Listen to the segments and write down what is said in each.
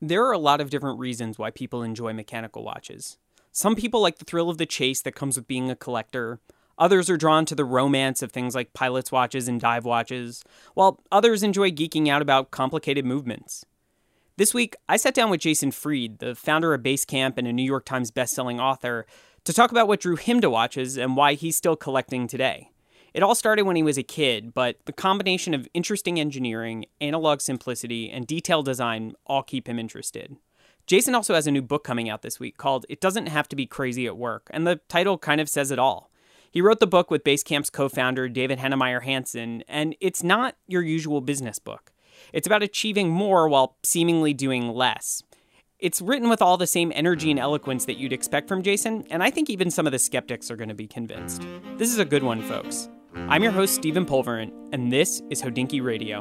There are a lot of different reasons why people enjoy mechanical watches. Some people like the thrill of the chase that comes with being a collector. Others are drawn to the romance of things like pilot's watches and dive watches, while others enjoy geeking out about complicated movements. This week, I sat down with Jason Fried, the founder of Basecamp and a New York Times bestselling author, to talk about what drew him to watches and why he's still collecting today. It all started when he was a kid, but the combination of interesting engineering, analog simplicity, and detailed design all keep him interested. Jason also has a new book coming out this week called It Doesn't Have to Be Crazy at Work, and the title kind of says it all. He wrote the book with Basecamp's co founder, David Heinemeier Hansson, and it's not your usual business book. It's about achieving more while seemingly doing less. It's written with all the same energy and eloquence that you'd expect from Jason, and I think even some of the skeptics are going to be convinced. This is a good one, folks. I'm your host, Stephen Pulvirent, and this is Hodinkee Radio.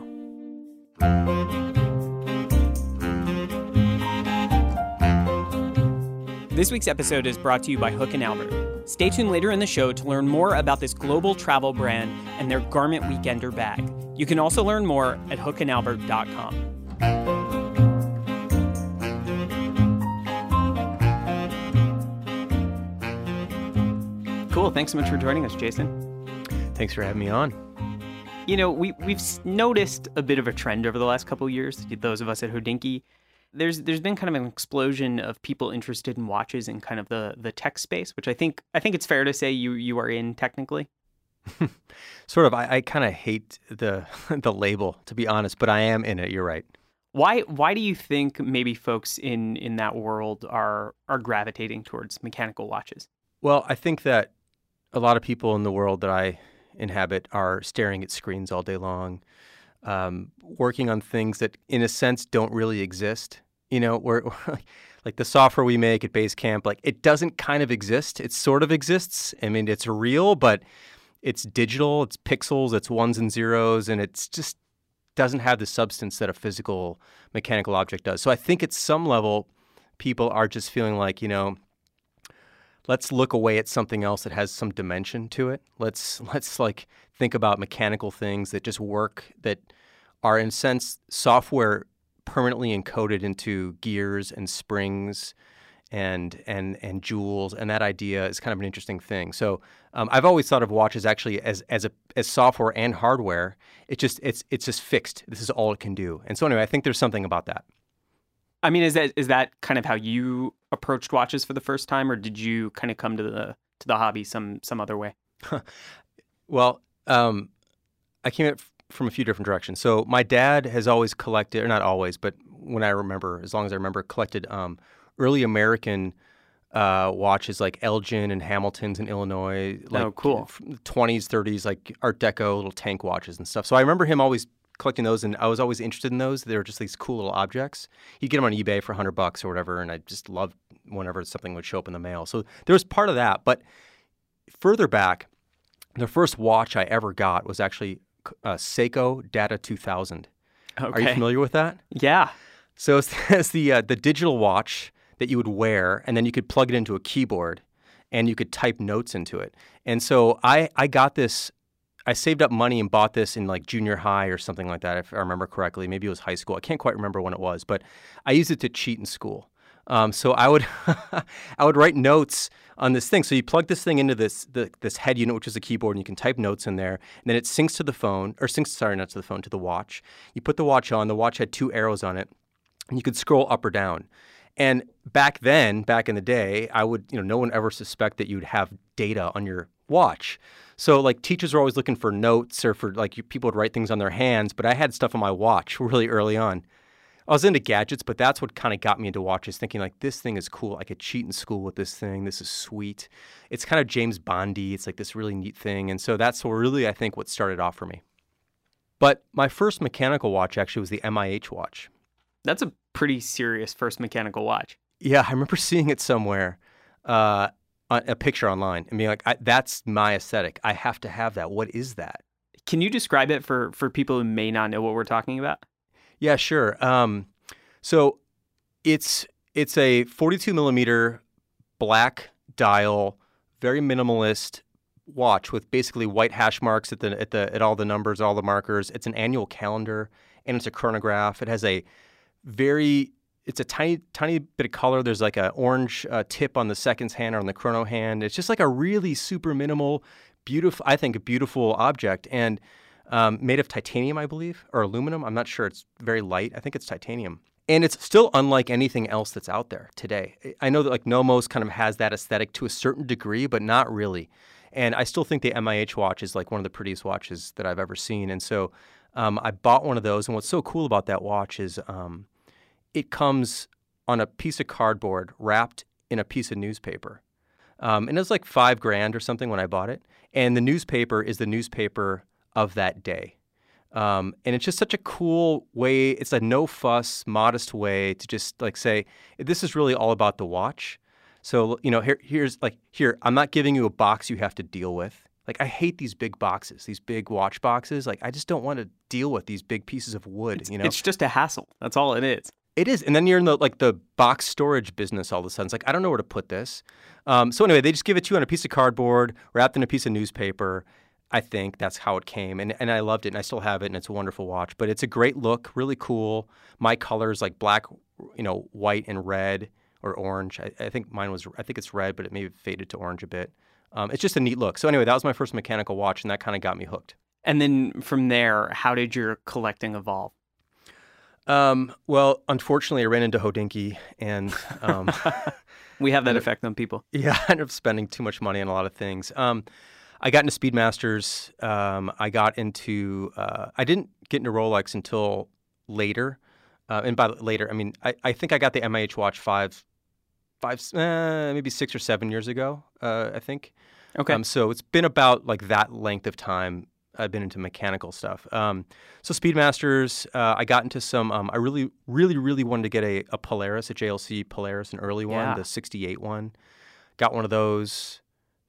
This week's episode is brought to you by Hook and Albert. Stay tuned later in the show to learn more about this global travel brand and their garment weekender bag. You can also learn more at hookandalbert.com. Cool. Thanks so much for joining us, Jason. Thanks for having me on. You know, we we've noticed a bit of a trend over the last couple years. Those of us at Hodinkee, there's there's been kind of an explosion of people interested in watches in kind of the the tech space, which I think I think it's fair to say you you are in technically. sort of. I, I kind of hate the the label, to be honest, but I am in it. You're right. Why why do you think maybe folks in in that world are are gravitating towards mechanical watches? Well, I think that a lot of people in the world that I inhabit are staring at screens all day long, um, working on things that, in a sense, don't really exist. You know, we're, like the software we make at Basecamp, like it doesn't kind of exist. It sort of exists. I mean, it's real, but it's digital. It's pixels. It's ones and zeros, and it's just doesn't have the substance that a physical mechanical object does. So I think at some level, people are just feeling like, you know, let's look away at something else that has some dimension to it. Let's let's like think about mechanical things that just work that are in a sense software permanently encoded into gears and springs and and and jewels and that idea is kind of an interesting thing. So um, I've always thought of watches actually as as a as software and hardware. It just it's it's just fixed. This is all it can do. And so anyway, I think there's something about that. I mean, is that is that kind of how you approached watches for the first time, or did you kind of come to the to the hobby some some other way? well, um, I came at from a few different directions. So my dad has always collected, or not always, but when I remember, as long as I remember, collected um, early American uh, watches like Elgin and Hamilton's in Illinois. Like oh, cool. 20s, 30s, like Art Deco little tank watches and stuff. So I remember him always collecting those, and I was always interested in those. They were just these cool little objects. You'd get them on eBay for hundred bucks or whatever, and I just loved whenever something would show up in the mail. So there was part of that, but further back, the first watch I ever got was actually a uh, Seiko Data 2000. Okay. Are you familiar with that? Yeah. So it's, it's the uh, the digital watch that you would wear, and then you could plug it into a keyboard, and you could type notes into it. And so I I got this I saved up money and bought this in like junior high or something like that, if I remember correctly. Maybe it was high school. I can't quite remember when it was, but I used it to cheat in school. Um, so I would I would write notes on this thing. So you plug this thing into this the, this head unit, which is a keyboard, and you can type notes in there. And then it syncs to the phone, or syncs sorry, not to the phone, to the watch. You put the watch on. The watch had two arrows on it, and you could scroll up or down. And back then, back in the day, I would you know no one ever suspect that you'd have data on your watch. So like teachers were always looking for notes or for like people would write things on their hands, but I had stuff on my watch really early on. I was into gadgets, but that's what kind of got me into watches, thinking like this thing is cool. I could cheat in school with this thing. This is sweet. It's kind of James Bondy. It's like this really neat thing, and so that's really I think what started off for me. But my first mechanical watch actually was the MIH watch. That's a pretty serious first mechanical watch. Yeah, I remember seeing it somewhere. Uh, a picture online and being like, "That's my aesthetic. I have to have that. What is that?" Can you describe it for for people who may not know what we're talking about? Yeah, sure. Um, so it's it's a 42 millimeter black dial, very minimalist watch with basically white hash marks at the at the at all the numbers, all the markers. It's an annual calendar and it's a chronograph. It has a very it's a tiny tiny bit of color. There's like an orange uh, tip on the seconds hand or on the chrono hand. It's just like a really super minimal, beautiful. I think a beautiful object and um, made of titanium, I believe, or aluminum. I'm not sure. It's very light. I think it's titanium. And it's still unlike anything else that's out there today. I know that like Nomos kind of has that aesthetic to a certain degree, but not really. And I still think the MIH watch is like one of the prettiest watches that I've ever seen. And so um, I bought one of those. And what's so cool about that watch is um, it comes on a piece of cardboard wrapped in a piece of newspaper. Um, and it was like five grand or something when I bought it. And the newspaper is the newspaper of that day. Um, and it's just such a cool way. It's a no fuss, modest way to just like say, this is really all about the watch. So, you know, here, here's like, here, I'm not giving you a box you have to deal with. Like, I hate these big boxes, these big watch boxes. Like, I just don't want to deal with these big pieces of wood, it's, you know? It's just a hassle. That's all it is. It is, and then you're in the like the box storage business all of a sudden. It's like I don't know where to put this. Um, so anyway, they just give it to you on a piece of cardboard, wrapped in a piece of newspaper. I think that's how it came, and and I loved it, and I still have it, and it's a wonderful watch. But it's a great look, really cool. My colors like black, you know, white and red or orange. I, I think mine was, I think it's red, but it may have faded to orange a bit. Um, it's just a neat look. So anyway, that was my first mechanical watch, and that kind of got me hooked. And then from there, how did your collecting evolve? Um, well, unfortunately, I ran into Hodinkee, and um, we have that effect on people. Yeah, I ended up spending too much money on a lot of things. Um, I got into Speedmasters. Um, I got into. Uh, I didn't get into Rolex until later, uh, and by later, I mean I, I think I got the MIH watch five, five, uh, maybe six or seven years ago. Uh, I think. Okay. Um, so it's been about like that length of time I've been into mechanical stuff. Um, so Speedmasters, uh, I got into some. Um, I really, really, really wanted to get a, a Polaris, a JLC Polaris, an early one, Yeah. the '68 one. Got one of those.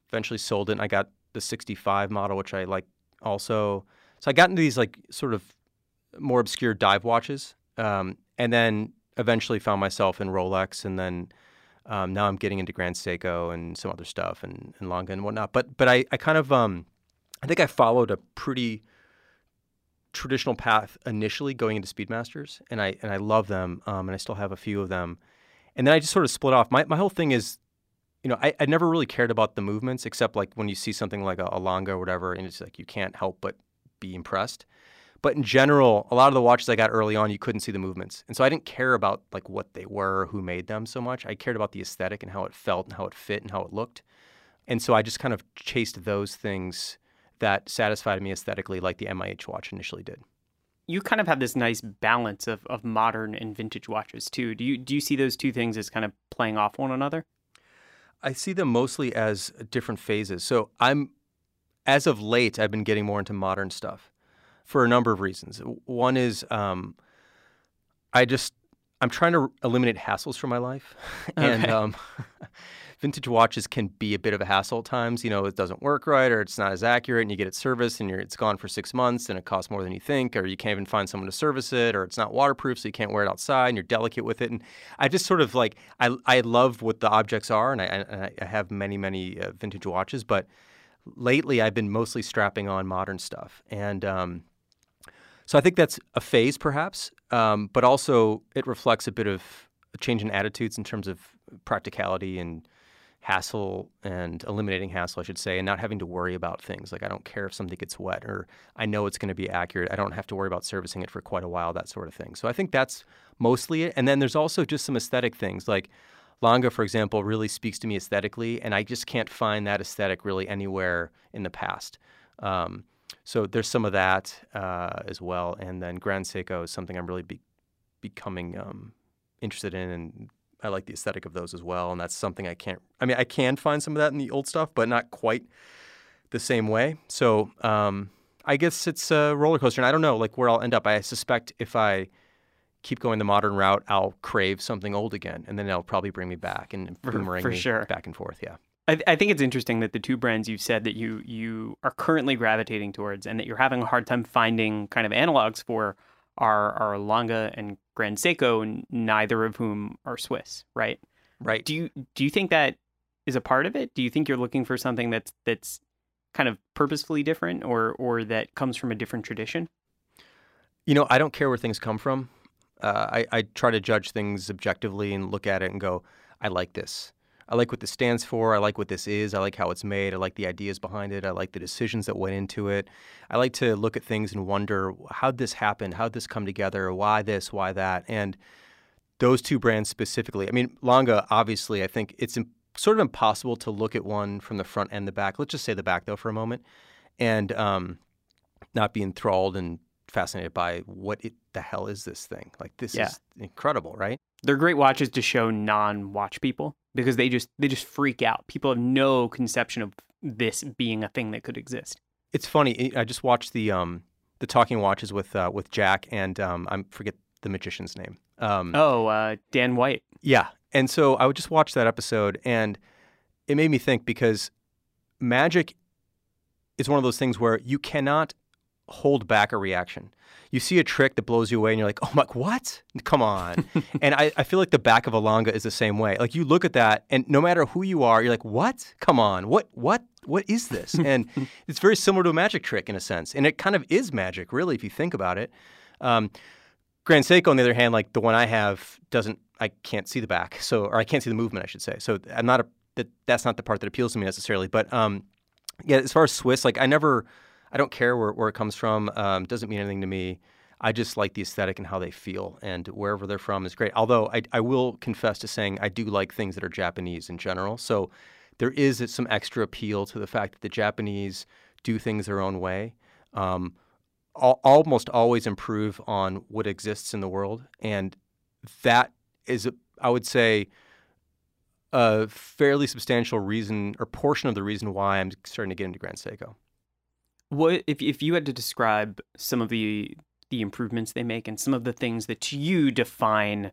Eventually sold it. and I got the '65 model, which I like also. So I got into these like sort of more obscure dive watches, um, and then eventually found myself in Rolex, and then. Um, now I'm getting into Grand Seiko and some other stuff and, and Lange and whatnot. But but I, I kind of um, I think I followed a pretty traditional path initially going into Speedmasters, and I and I love them, um, and I still have a few of them. And then I just sort of split off. My my whole thing is, you know, I, I never really cared about the movements except like when you see something like a, a Lange or whatever, and it's like you can't help but be impressed. But in general, a lot of the watches I got early on, you couldn't see the movements, and so I didn't care about like what they were, or who made them so much. I cared about the aesthetic and how it felt and how it fit and how it looked. And so I just kind of chased those things that satisfied me aesthetically, like the MIH watch initially did. You kind of have this nice balance of, of modern and vintage watches too. Do you do you see those two things as kind of playing off one another? I see them mostly as different phases. So I'm, as of late, I've been getting more into modern stuff for a number of reasons. One is um, I just I'm trying to eliminate hassles from my life, and Okay. um, vintage watches can be a bit of a hassle at times. You know, it doesn't work right, or it's not as accurate, and you get it serviced, and it's gone for six months, and it costs more than you think, or you can't even find someone to service it, or it's not waterproof, so you can't wear it outside, and you're delicate with it. And I just sort of like I I love what the objects are, and I and I- I have many many uh, vintage watches, but lately I've been mostly strapping on modern stuff, and um, so I think that's a phase, perhaps, um, but also it reflects a bit of a change in attitudes in terms of practicality and hassle and eliminating hassle, I should say, and not having to worry about things. Like I don't care if something gets wet or I know it's going to be accurate. I don't have to worry about servicing it for quite a while, that sort of thing. So I think that's mostly it. And then there's also just some aesthetic things like Lange, for example, really speaks to me aesthetically, and I just can't find that aesthetic really anywhere in the past. Um, so there's some of that uh, as well. And then Grand Seiko is something I'm really be- becoming um, interested in, and I like the aesthetic of those as well. And that's something I can't. I mean, I can find some of that in the old stuff, but not quite the same way. So um, I guess it's a roller coaster, and I don't know like where I'll end up. I suspect if I keep going the modern route, I'll crave something old again, and then it'll probably bring me back and For- boomerang for me sure. back and forth. Yeah. I, I think it's interesting that the two brands you've said that you you are currently gravitating towards and that you're having a hard time finding kind of analogs for are are Lange and Grand Seiko, neither of whom are Swiss, right? Right. Do you do you think that is a part of it? Do you think you're looking for something that's that's kind of purposefully different, or or that comes from a different tradition? You know, I don't care where things come from. Uh, I, I try to judge things objectively and look at it and go, I like this. I like what this stands for. I like what this is. I like how it's made. I like the ideas behind it. I like the decisions that went into it. I like to look at things and wonder how'd this happen? How'd this come together? Why this? Why that? And those two brands specifically. I mean, Lange, obviously, I think it's sort of impossible to look at one from the front and the back. Let's just say the back, though, for a moment, and um, not be enthralled and fascinated by what it, the hell is this thing? Like, this yeah. is incredible, right? They're great watches to show non-watch people because they just they just freak out. People have no conception of this being a thing that could exist. It's funny. I just watched the um the talking watches with uh, with Jack and um I forget the magician's name. Um, oh, uh, Dan White. Yeah, and so I would just watch that episode, and it made me think because magic is one of those things where you cannot hold back a reaction. You see a trick that blows you away, and you're like, "Oh my, what? Come on!" and I, I feel like the back of a Lange is the same way. Like you look at that, and no matter who you are, you're like, "What? Come on! What? What? What is this?" and it's very similar to a magic trick in a sense, and it kind of is magic, really, if you think about it. Um, Grand Seiko, on the other hand, like the one I have, doesn't. I can't see the back, so or I can't see the movement, I should say. So I'm not a that. That's not the part that appeals to me necessarily. But um, yeah, as far as Swiss, like I never I don't care where, where it comes from. Um, doesn't mean anything to me. I just like the aesthetic and how they feel, and wherever they're from is great. Although I, I will confess to saying I do like things that are Japanese in general. So there is some extra appeal to the fact that the Japanese do things their own way. Um, al- almost always improve on what exists in the world, and that is, I would say, a fairly substantial reason or portion of the reason why I'm starting to get into Grand Seiko. What if if you had to describe some of the the improvements they make and some of the things that you define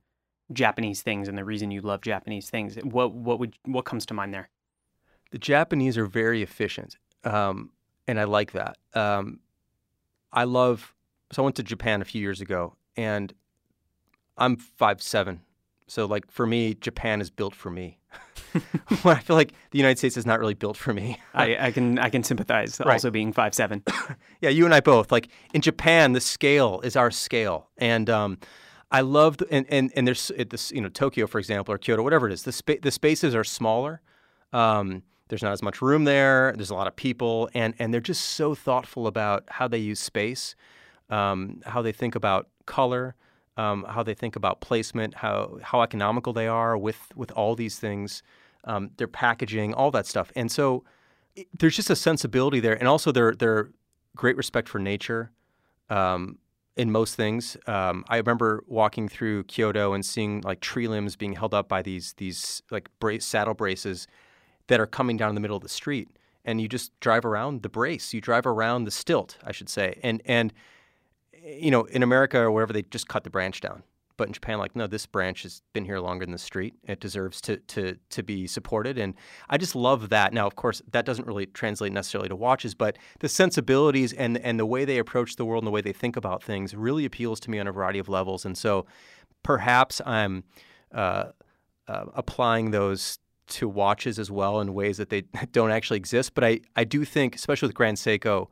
Japanese things and the reason you love Japanese things? What what would what comes to mind there? The Japanese are very efficient, um, and I like that. Um, I love. So I went to Japan a few years ago, and I'm five seven. So like for me, Japan is built for me. I feel like the United States is not really built for me. I, I can I can sympathize. Right. Also being five seven. yeah, you and I both. Like in Japan, the scale is our scale, and um, I love the, and and and there's this you know Tokyo for example or Kyoto whatever it is. The spa- the spaces are smaller. Um, there's not as much room there. There's a lot of people, and and they're just so thoughtful about how they use space, um, how they think about color um, how they think about placement, how how economical they are with with all these things, um, their packaging, all that stuff. And so it, there's just a sensibility there, and also their their great respect for nature. Um, in most things, um, I remember walking through Kyoto and seeing like tree limbs being held up by these these like brace, saddle braces that are coming down in the middle of the street, and you just drive around the brace, you drive around the stilt, I should say, and and you know, in America or wherever, they just cut the branch down. But in Japan, like, no, this branch has been here longer than the street. It deserves to to to be supported, and I just love that. Now, of course, that doesn't really translate necessarily to watches, but the sensibilities and and the way they approach the world and the way they think about things really appeals to me on a variety of levels. And so, perhaps I'm uh, uh, applying those to watches as well in ways that they don't actually exist. But I I do think, especially with Grand Seiko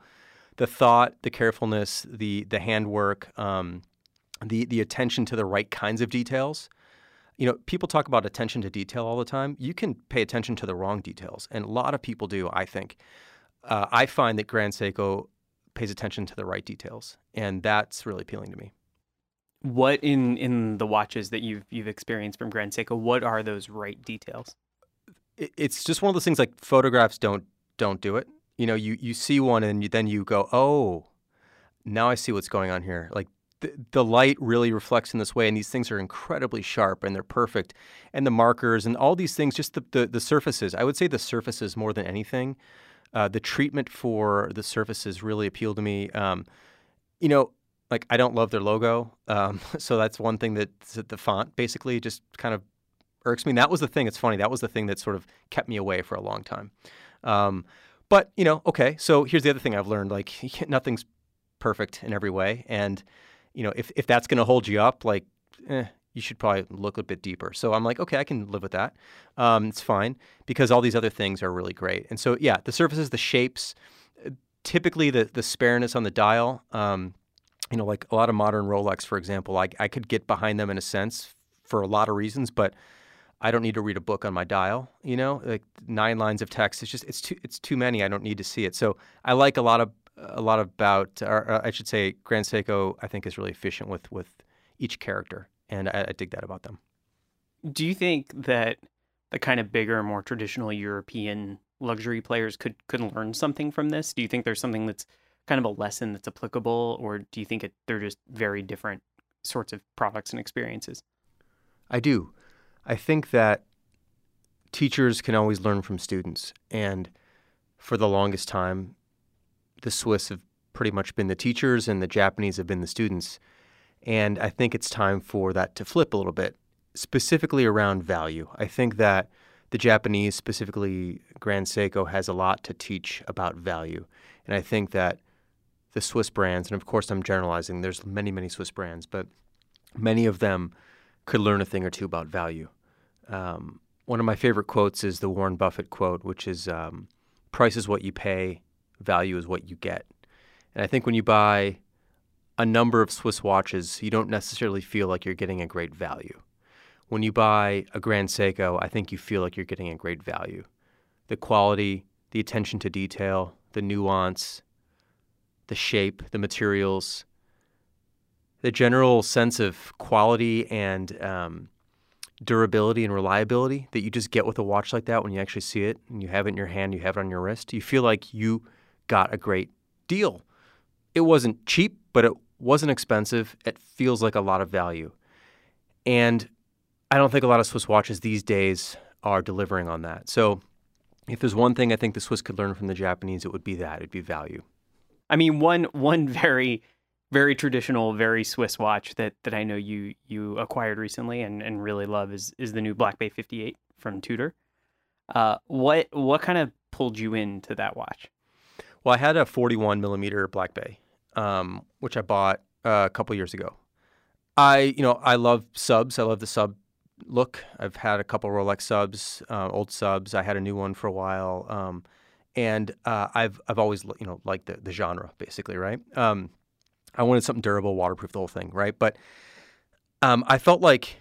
the thought, the carefulness, the the handwork, um, the the attention to the right kinds of details. You know, people talk about attention to detail all the time. You can pay attention to the wrong details, and a lot of people do. I think. Uh, I find that Grand Seiko pays attention to the right details, and that's really appealing to me. What in in the watches that you've you've experienced from Grand Seiko? What are those right details? It's just one of those things like photographs don't don't do it you know, you, you see one and you, then you go, oh, now I see what's going on here. Like the, the light really reflects in this way, and these things are incredibly sharp and they're perfect. And the markers and all these things, just the, the, the surfaces. I would say the surfaces more than anything. Uh, the treatment for the surfaces really appealed to me. Um, you know, like I don't love their logo, um, so that's one thing that the font basically just kind of irks me. That was the thing. It's funny. That was the thing that sort of kept me away for a long time. Um, but, you know, okay, so here's the other thing I've learned like nothing's perfect in every way. And, you know, if, if that's going to hold you up, like, eh, you should probably look a bit deeper. So I'm like, okay, I can live with that. Um, it's fine because all these other things are really great. And so, yeah, the surfaces, the shapes, typically the, the spareness on the dial. Um, you know, like a lot of modern Rolex, for example, I, I could get behind them in a sense for a lot of reasons, but I don't need to read a book on my dial. You know, like nine lines of text. It's just it's too it's too many. I don't need to see it. So I like a lot of a lot about, or I should say, Grand Seiko. I think is really efficient with with each character, and I, I dig that about them. Do you think that the kind of bigger, more traditional European luxury players could could learn something from this? Do you think there's something that's kind of a lesson that's applicable, or do you think it, they're just very different sorts of products and experiences? I do. I think that teachers can always learn from students, and for the longest time, the Swiss have pretty much been the teachers, and the Japanese have been the students. And I think it's time for that to flip a little bit, specifically around value. I think that the Japanese, specifically Grand Seiko, has a lot to teach about value. And I think that the Swiss brands, and of course I'm generalizing, there's many, many Swiss brands, but many of them could learn a thing or two about value. Um, one of my favorite quotes is the Warren Buffett quote, which is um, price is what you pay, value is what you get. And I think when you buy a number of Swiss watches, you don't necessarily feel like you're getting a great value. When you buy a Grand Seiko, I think you feel like you're getting a great value. The quality, the attention to detail, the nuance, the shape, the materials, the general sense of quality and um, durability and reliability that you just get with a watch like that when you actually see it and you have it in your hand, you have it on your wrist. You feel like you got a great deal. It wasn't cheap, but it wasn't expensive. It feels like a lot of value. And I don't think a lot of Swiss watches these days are delivering on that. So if there's one thing I think the Swiss could learn from the Japanese, it would be that. It'd be value. I mean, one one very very traditional, very Swiss watch that that I know you you acquired recently and, and really love is is the new Black Bay 58 from Tudor. Uh, what what kind of pulled you into that watch? Well, I had a 41 millimeter Black Bay, um, which I bought uh, a couple years ago. I you know I love subs. I love the sub look. I've had a couple Rolex subs, uh, old subs. I had a new one for a while. Um, and uh, I've I've always you know liked the, the genre basically, right? Um, I wanted something durable, waterproof, the whole thing, right? But um, I felt like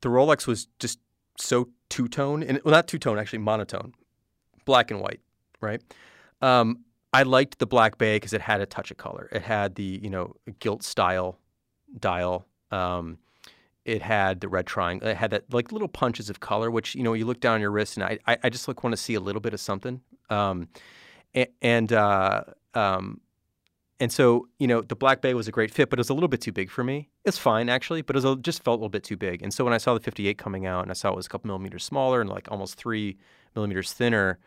the Rolex was just so two tone, and well, not two tone, actually monotone, black and white, right? Um, I liked the Black Bay because it had a touch of color. It had the you know gilt style dial. Um, it had the red triangle. It had that like little punches of color, which you know you look down on your wrist, and I I just like want to see a little bit of something. Um, and uh, um, and so you know the Black Bay was a great fit, but it was a little bit too big for me. It's fine actually, but it a, just felt a little bit too big. And so when I saw the 58 coming out, and I saw it was a couple millimeters smaller and like almost three millimeters thinner,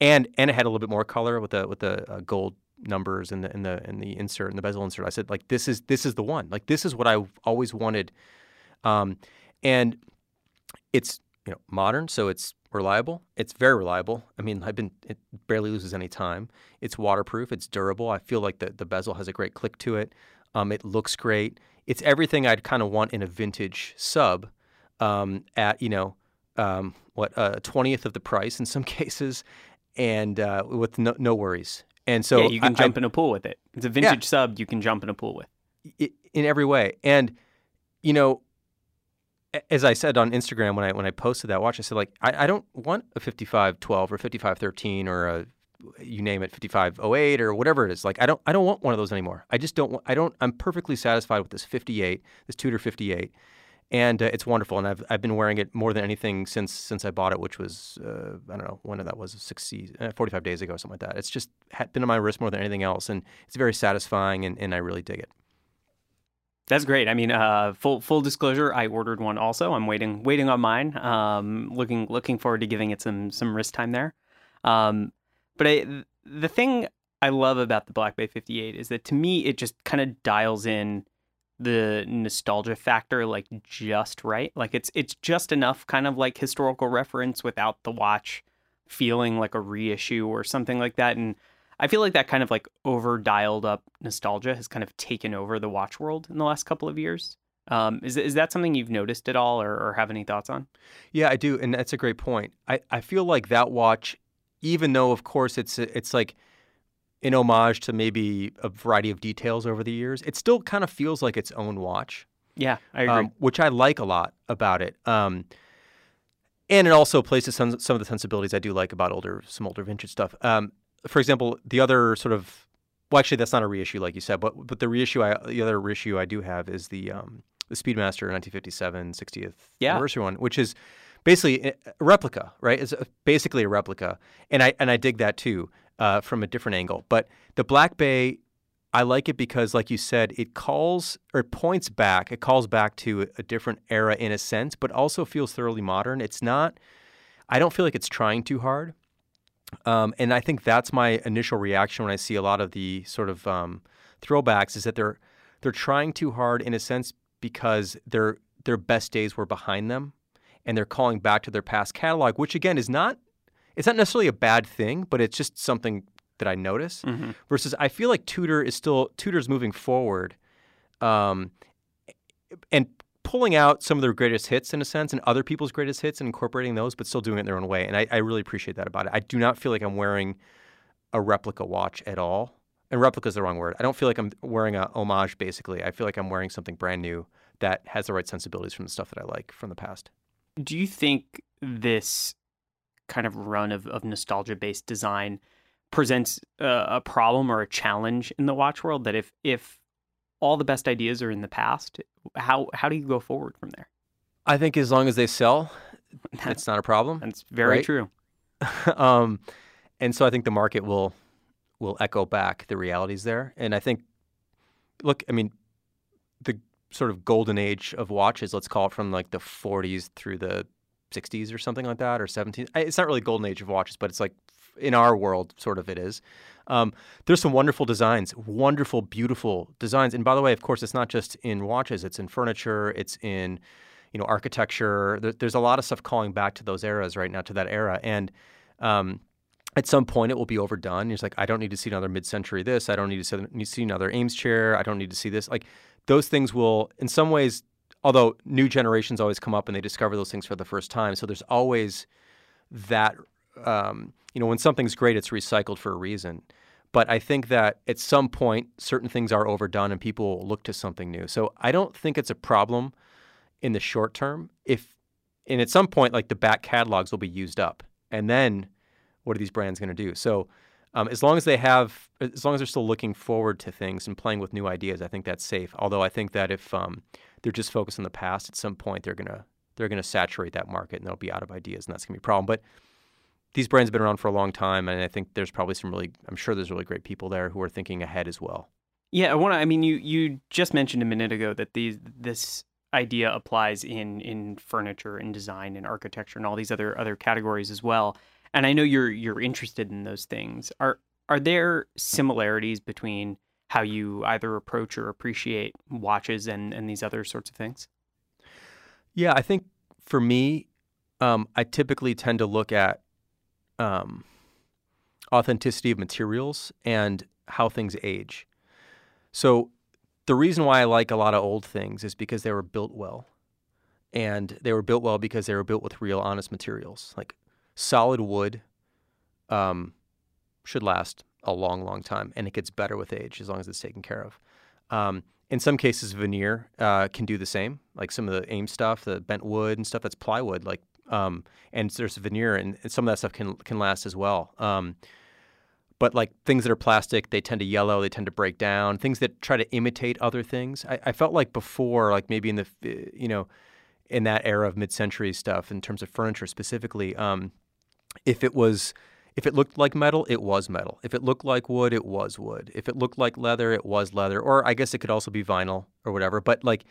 and and it had a little bit more color with the with the uh, gold numbers and the in the in the insert and the bezel insert. I said like this is this is the one. Like this is what I always wanted. Um, and it's you know modern, so it's reliable. It's very reliable. I mean, I've been it barely loses any time. It's waterproof. It's durable. I feel like the the bezel has a great click to it. Um, it looks great. It's everything I'd kind of want in a vintage sub. Um, at you know um, what a twentieth of the price in some cases, and uh, with no, no, worries. And so yeah, you can I, jump I, in a pool with it. It's a vintage yeah, sub you can jump in a pool with. In every way, and you know as I said on Instagram when I when I posted that watch, I said like I, I don't want a 5512 or 5513 or a you name it 5508 or whatever it is. Like I don't I don't want one of those anymore. I just don't want, I don't I'm perfectly satisfied with this 58, this Tudor 58. And uh, it's wonderful, and I've I've been wearing it more than anything since since I bought it, which was uh, I don't know when that was 60, uh, 45 days ago, or something like that. It's just been on my wrist more than anything else, and it's very satisfying, and, and I really dig it. That's great. I mean, uh, full full disclosure, I ordered one also. I'm waiting waiting on mine. Um, looking looking forward to giving it some some wrist time there. Um, but I, the thing I love about the Black Bay 58 is that to me it just kind of dials in the nostalgia factor like just right. Like it's it's just enough kind of like historical reference without the watch feeling like a reissue or something like that. And I feel like that kind of like over dialed up nostalgia has kind of taken over the watch world in the last couple of years. Um, is is that something you've noticed at all, or, or have any thoughts on? Yeah, I do, and that's a great point. I, I feel like that watch, even though of course it's it's like in homage to maybe a variety of details over the years. It still kind of feels like its own watch. Yeah, I agree. Um, which I like a lot about it. Um, and it also places some, some of the sensibilities I do like about older some older vintage stuff. Um, for example, the other sort of well, actually, that's not a reissue like you said, but but the reissue I the other reissue I do have is the um, the Speedmaster 1957 60th Yeah. anniversary one, which is basically a replica, right? It's a- basically a replica, and I and I dig that too uh, from a different angle. But the Black Bay, I like it because, like you said, it calls or it points back. It calls back to a different era in a sense, but also feels thoroughly modern. It's not. I don't feel like it's trying too hard. Um, and I think that's my initial reaction when I see a lot of the sort of um, throwbacks is that they're they're trying too hard in a sense because their their best days were behind them, and they're calling back to their past catalog, which again is not it's not necessarily a bad thing, but it's just something that I notice. Mhm. Versus, I feel like Tudor is still Tudor's moving forward, um, and pulling out some of their greatest hits in a sense, and other people's greatest hits, and incorporating those, but still doing it in their own way. And I, I really appreciate that about it. I do not feel like I'm wearing a replica watch at all. And replica is the wrong word. I don't feel like I'm wearing a homage. Basically, I feel like I'm wearing something brand new that has the right sensibilities from the stuff that I like from the past. Do you think this kind of run of, of nostalgia based design presents a problem or a challenge in the watch world? That if if all the best ideas are in the past, how how do you go forward from there? I think as long as they sell, That's, it's not a problem. that's very right? true. um, and so I think the market will will echo back the realities there. And I think, look, I mean, the sort of golden age of watches, let's call it from like the 40s through the 60s or something like that, or 17. It's not really golden age of watches, but it's like in our world, sort of it is. Um, there's some wonderful designs, wonderful, beautiful designs. And by the way, of course, it's not just in watches; it's in furniture, it's in you know architecture. There, there's a lot of stuff calling back to those eras right now, to that era, and um, at some point it will be overdone. It's like I don't need to see another mid-century this. I don't need to see, another Eames chair. I don't need to see this. Like those things will, in some ways, although new generations always come up and they discover those things for the first time. So there's always that. Um, you know, when something's great, it's recycled for a reason. But I think that at some point, certain things are overdone and people look to something new. So I don't think it's a problem in the short term. If and at some point, like the back catalogs will be used up, and then what are these brands going to do? So um, as long as they have, as long as they're still looking forward to things and playing with new ideas, I think that's safe. Although I think that if um, they're just focused on the past, at some point they're gonna they're gonna saturate that market and they'll be out of ideas, and that's gonna be a problem. But these brands have been around for a long time, and I think there's probably some really, I'm sure there's really great people there who are thinking ahead as well. Yeah, I want to. I mean, you you just mentioned a minute ago that these this idea applies in in furniture and design and architecture and all these other other categories as well. And I know you're you're interested in those things. Are are there similarities between how you either approach or appreciate watches and and these other sorts of things? Yeah, I think for me, um, I typically tend to look at um, authenticity of materials and how things age. So the reason why I like a lot of old things is because they were built well. And they were built well because they were built with real honest materials. Like solid wood um, should last a long, long time, and it gets better with age as long as it's taken care of. Um, in some cases, veneer uh, can do the same. Like some of the Eames stuff, the bent wood and stuff that's plywood. Like, um, and there's veneer, and some of that stuff can can last as well. Um, but like things that are plastic, they tend to yellow, they tend to break down. Things that try to imitate other things. I, I felt like before, like maybe in the uh, you know, in that era of mid-century stuff, in terms of furniture specifically, um, if it was if it looked like metal, it was metal. If it looked like wood, it was wood. If it looked like leather, it was leather. Or I guess it could also be vinyl or whatever. But like,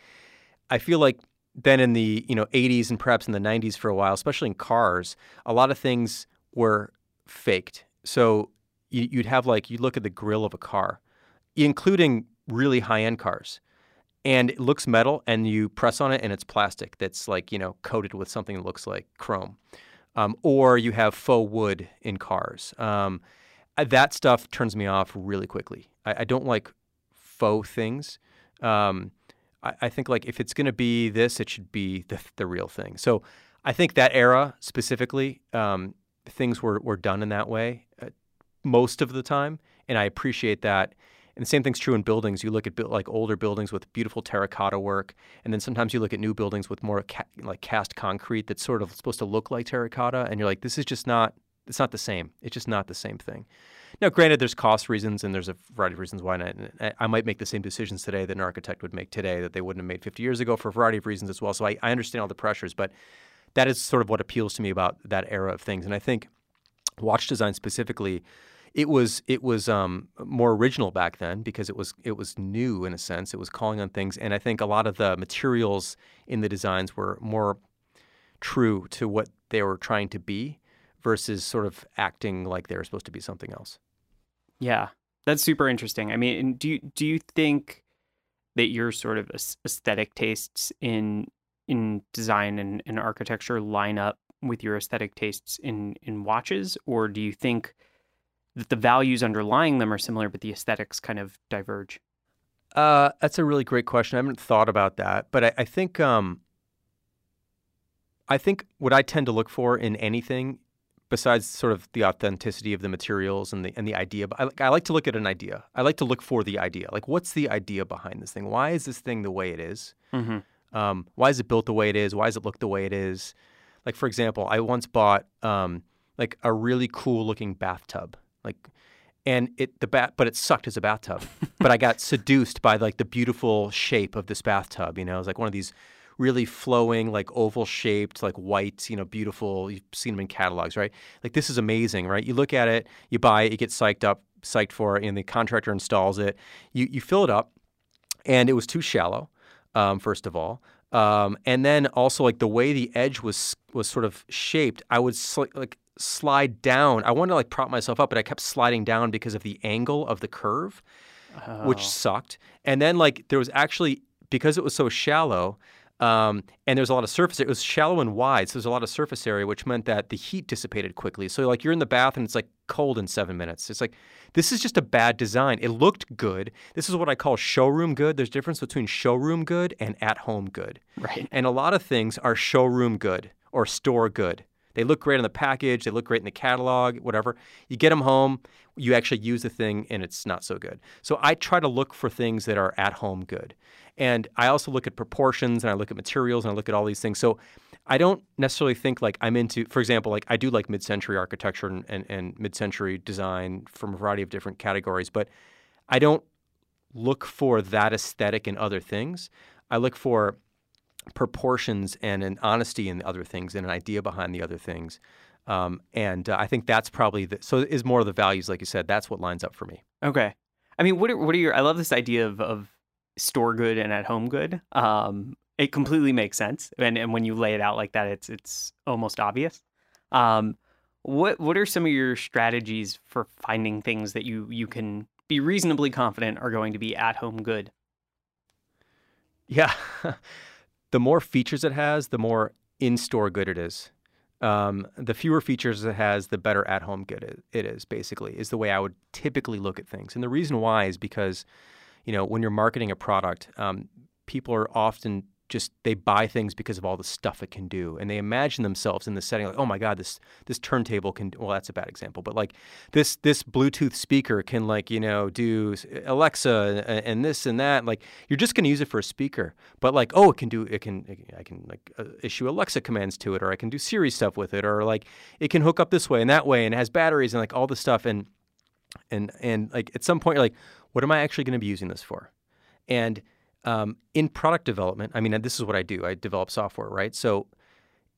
I feel like then in the you know 80s and perhaps in the 90s for a while, especially in cars, a lot of things were faked. So you, you'd have like you look at the grill of a car, including really high-end cars, and it looks metal, and you press on it, and it's plastic that's like you know coated with something that looks like chrome um, or you have faux wood in cars. Um, uh, that stuff turns me off really quickly. I, I don't like faux things. Um, I, I, think like if it's going to be this, it should be the, the real thing. So I think that era specifically, um, things were, were done in that way uh, most of the time. and I appreciate that. And the same thing's true in buildings. You look at like older buildings with beautiful terracotta work, and then sometimes you look at new buildings with more ca- like cast concrete that's sort of supposed to look like terracotta, and you're like, this is just not. It's not the same. It's just not the same thing. Now, granted, there's cost reasons and there's a variety of reasons why not. I might make the same decisions today that an architect would make today that they wouldn't have made 50 years ago for a variety of reasons as well. So I, I understand all the pressures, but that is sort of what appeals to me about that era of things. And I think watch design specifically it was it was um, more original back then because it was it was new in a sense. It was calling on things, and I think a lot of the materials in the designs were more true to what they were trying to be versus sort of acting like they were supposed to be something else. Yeah, that's super interesting. I mean, do you do you think that your sort of aesthetic tastes in in design and, and architecture line up with your aesthetic tastes in in watches, or do you think that the values underlying them are similar, but the aesthetics kind of diverge? Uh, that's a really great question. I haven't thought about that, but I, I think um, I think what I tend to look for in anything, besides sort of the authenticity of the materials and the and the idea, I, I like to look at an idea. I like to look for the idea. Like, what's the idea behind this thing? Why is this thing the way it is? Mm-hmm. Um, why is it built the way it is? Why does it look the way it is? Like, for example, I once bought um, like a really cool looking bathtub like and it the bat but it sucked as a bathtub but i got seduced by like the beautiful shape of this bathtub you know it was like one of these really flowing like oval shaped like white you know beautiful you've seen them in catalogs right like this is amazing right you look at it you buy it you get psyched up psyched for it and the contractor installs it you you fill it up and it was too shallow um, first of all um, and then also like the way the edge was was sort of shaped i would sl- like slide down. I wanted to like prop myself up, but I kept sliding down because of the angle of the curve, oh. which sucked. And then like there was actually because it was so shallow. Um, and there's a lot of surface. It was shallow and wide, so there's a lot of surface area, which meant that the heat dissipated quickly. So like you're in the bath and it's like cold in seven minutes. It's like this is just a bad design. It looked good. This is what I call showroom good. There's difference between showroom good and at home good. Right. And a lot of things are showroom good or store good. They look great on the package, they look great in the catalog, whatever. You get them home, you actually use the thing, and it's not so good. So I try to look for things that are at home good. And I also look at proportions and I look at materials and I look at all these things. So I don't necessarily think like I'm into, for example, like I do like mid century architecture and, and, and mid century design from a variety of different categories, but I don't look for that aesthetic in other things. I look for proportions and an honesty in the other things and an idea behind the other things. Um, and uh, I think that's probably the, so is more of the values, like you said. That's what lines up for me. Okay. I mean, what are, what are your? I love this idea of of store good and at home good. Um, it completely makes sense, and and when you lay it out like that, it's it's almost obvious. Um, what what are some of your strategies for finding things that you you can be reasonably confident are going to be at home good? Yeah. the more features it has, the more in-store good it is. Um, the fewer features it has, the better at-home good it is. Basically, is the way I would typically look at things. And the reason why is because, you know, when you're marketing a product, um, people are often just they buy things because of all the stuff it can do. And they imagine themselves in the setting like oh my god this this turntable can well that's a bad example but like this this bluetooth speaker can like you know do alexa and, this and that like you're just going to use it for a speaker but like oh it can do it can i can like uh, issue alexa commands to it or i can do siri stuff with it or like it can hook up this way and that way and it has batteries and like all this stuff and and and like at some point you're like what am i actually going to be using this for? And um, in product development, I mean, this is what I do. I develop software, right? So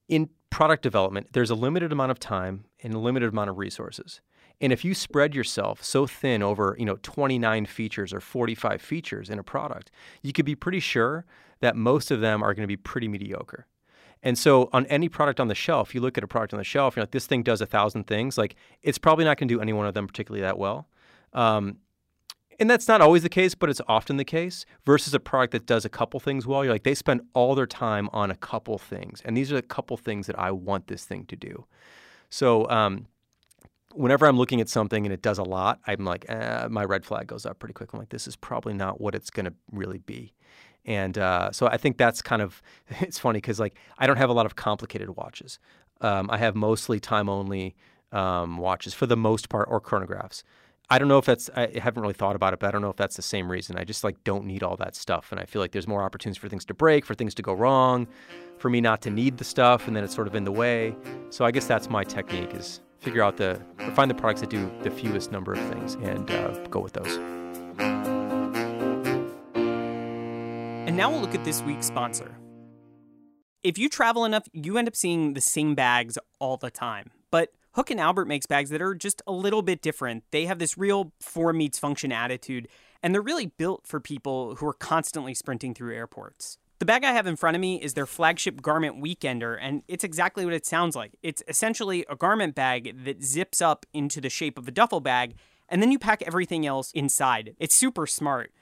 in product development, there's a limited amount of time and a limited amount of resources. And if you spread yourself so thin over, you know, 29 features or 45 features in a product, you could be pretty sure that most of them are going to be pretty mediocre. And so on any product on the shelf, you look at a product on the shelf, you're like, this thing does a thousand things. Like it's probably not going to do any one of them particularly that well. Um, and that's not always the case, but it's often the case, versus a product that does a couple things well. You're like, they spend all their time on a couple things. And these are the couple things that I want this thing to do. So, um, whenever I'm looking at something and it does a lot, I'm like, eh, my red flag goes up pretty quick. I'm like, this is probably not what it's going to really be. And uh, so I think that's kind of, it's funny because like I don't have a lot of complicated watches. Um, I have mostly time only um, watches for the most part or chronographs. I don't know if that's I haven't really thought about it, but I don't know if that's the same reason. I just like don't need all that stuff, and I feel like there's more opportunities for things to break, for things to go wrong, for me not to need the stuff, and then it's sort of in the way. So I guess that's my technique: is figure out the find the products that do the fewest number of things and uh, go with those. And now we'll look at this week's sponsor. If you travel enough, you end up seeing the same bags all the time. But Hook and Albert makes bags that are just a little bit different. They have this real form meets function attitude, and they're really built for people who are constantly sprinting through airports. The bag I have in front of me is their flagship garment weekender, and it's exactly what it sounds like. It's essentially a garment bag that zips up into the shape of a duffel bag, and then you pack everything else inside. It's super smart.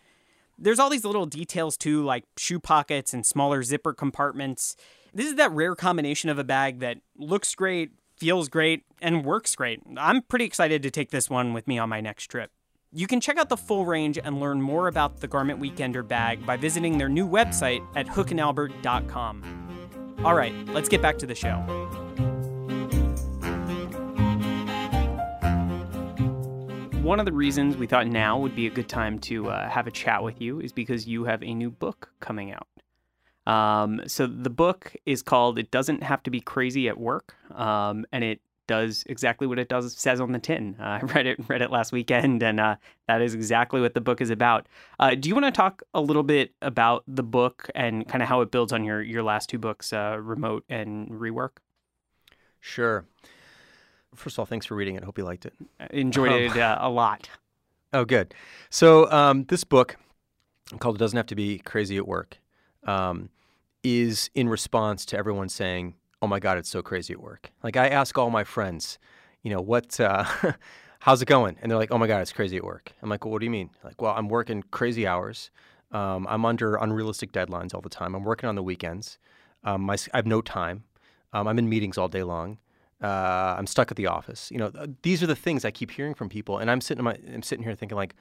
There's all these little details too, like shoe pockets and smaller zipper compartments. This is that rare combination of a bag that looks great, feels great, and works great. I'm pretty excited to take this one with me on my next trip. You can check out the full range and learn more about the Garment Weekender bag by visiting their new website at hookandalbert.com. All right, let's get back to the show. One of the reasons we thought now would be a good time to uh, have a chat with you is because you have a new book coming out. Um, so the book is called "It Doesn't Have to Be Crazy at Work," um, and it does exactly what it does says on the tin. Uh, I read it read it last weekend, and uh, that is exactly what the book is about. Uh, do you want to talk a little bit about the book and kind of how it builds on your your last two books, uh, Remote and Rework? Sure. First of all, thanks for reading it. Hope you liked it. I enjoyed um, it uh, a lot. Oh, good. So um, this book called "It Doesn't Have to Be Crazy at Work." Um, is in response to everyone saying, "Oh my God, it's so crazy at work." Like I ask all my friends, you know, what, uh, how's it going? And they're like, "Oh my God, it's crazy at work." I'm like, "Well, what do you mean?" Like, "Well, I'm working crazy hours. Um, I'm under unrealistic deadlines all the time. I'm working on the weekends. Um, my, I have no time. Um, I'm in meetings all day long. Uh, I'm stuck at the office. You know, these are the things I keep hearing from people, and I'm sitting, my, I'm sitting here thinking like,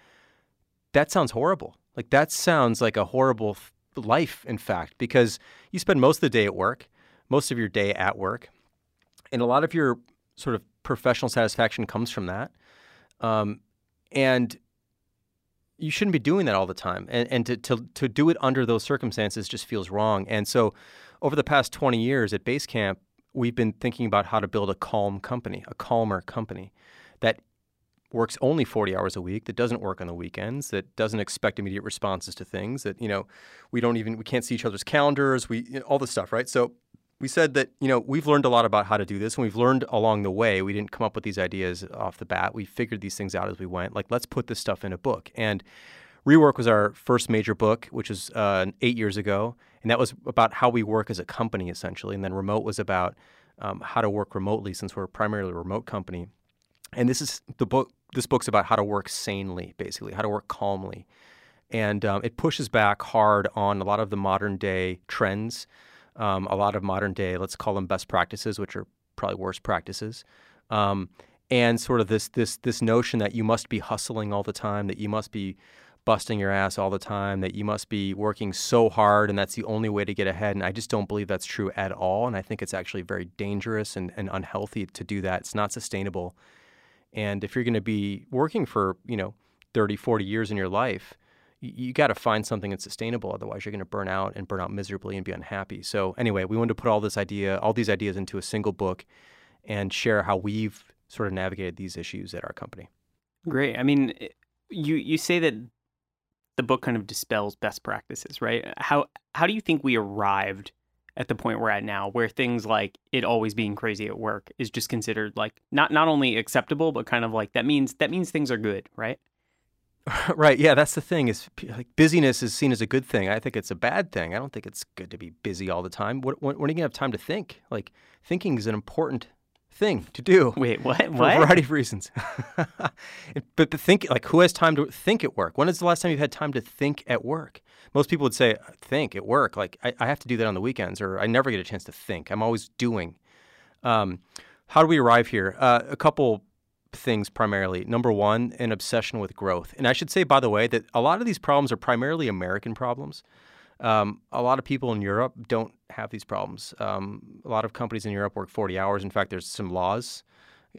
that sounds horrible. Like that sounds like a horrible life, in fact, because you spend most of the day at work, most of your day at work, and a lot of your sort of professional satisfaction comes from that. Um, and you shouldn't be doing that all the time. And, and to, to, to do it under those circumstances just feels wrong. And so, over the past 20 years at Basecamp, we've been thinking about how to build a calm company, a calmer company works only 40 hours a week, that doesn't work on the weekends, that doesn't expect immediate responses to things, that, you know, we don't even, we can't see each other's calendars, we, you know, all this stuff, right? So we said that, you know, we've learned a lot about how to do this and we've learned along the way. We didn't come up with these ideas off the bat. We figured these things out as we went. Like, let's put this stuff in a book. And Rework was our first major book, which was uh, eight years ago. And that was about how we work as a company, essentially. And then Remote was about um, how to work remotely since we're primarily a remote company. And this is the book this book's about how to work sanely, basically, how to work calmly. And um, it pushes back hard on a lot of the modern day trends, um, a lot of modern day, let's call them best practices, which are probably worst practices. Um, and sort of this this this notion that you must be hustling all the time, that you must be busting your ass all the time, that you must be working so hard and that's the only way to get ahead. And I just don't believe that's true at all. And I think it's actually very dangerous and, and unhealthy to do that. It's not sustainable. And if you're going to be working for, you know, 30, 40 years in your life, you, you got to find something that's sustainable. Otherwise, you're going to burn out and burn out miserably and be unhappy. So, anyway, we wanted to put all this idea, all these ideas into a single book and share how we've sort of navigated these issues at our company. Great. I mean, eh, you you say that the book kind of dispels best practices, right? How how do you think we arrived at the point we're at now where things like it always being crazy at work is just considered like not not only acceptable but kind of like that means that means things are good right? Right yeah that's the thing is like busyness is seen as a good thing. I think it's a bad thing. I don't think it's good to be busy all the time. When, when, are you going to have time to think? Like thinking is an important thing to do. Wait, what? For what? a variety of reasons. but the think like who has time to think at work? When is the last time you've had time to think at work? Most people would say think at work. Like I, I have to do that on the weekends, or I never get a chance to think. I'm always doing. Um, how do we arrive here? Uh, a couple things primarily. Number one, an obsession with growth. And I should say, by the way, that a lot of these problems are primarily American problems. Um, a lot of people in Europe don't have these problems. Um, a lot of companies in Europe work 40 hours. In fact, there's some laws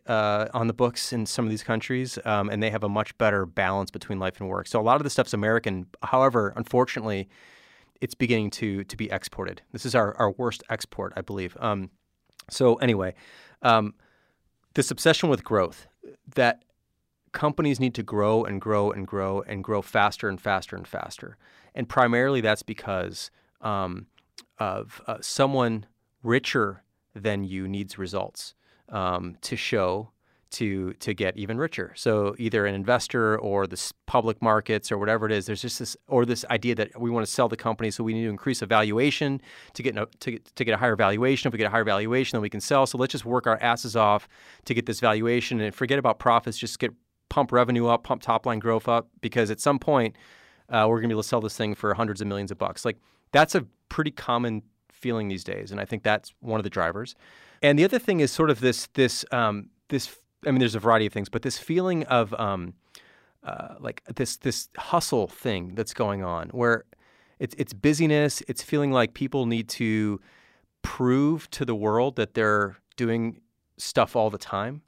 uh, on the books in some of these countries, um, and they have a much better balance between life and work. So a lot of the stuff's American. However, unfortunately, it's beginning to to be exported. This is our, our worst export, I believe. Um, so anyway, um, this obsession with growth that companies need to grow and grow and grow and grow faster and faster and faster, and primarily that's because um, of uh, someone richer than you needs results um, to show to to get even richer. So either an investor or the public markets or whatever it is. There's just this or this idea that we want to sell the company, so we need to increase a valuation to get to get, to get a higher valuation. If we get a higher valuation, then we can sell. So let's just work our asses off to get this valuation and forget about profits. Just get pump revenue up, pump top line growth up, because at some point uh, we're going to be able to sell this thing for hundreds of millions of bucks. Like that's a pretty common feeling these days, and I think that's one of the drivers. And the other thing is sort of this this um, this. I mean, there's a variety of things, but this feeling of um, uh, like this this hustle thing that's going on, where it's it's busyness. It's feeling like people need to prove to the world that they're doing stuff all the time.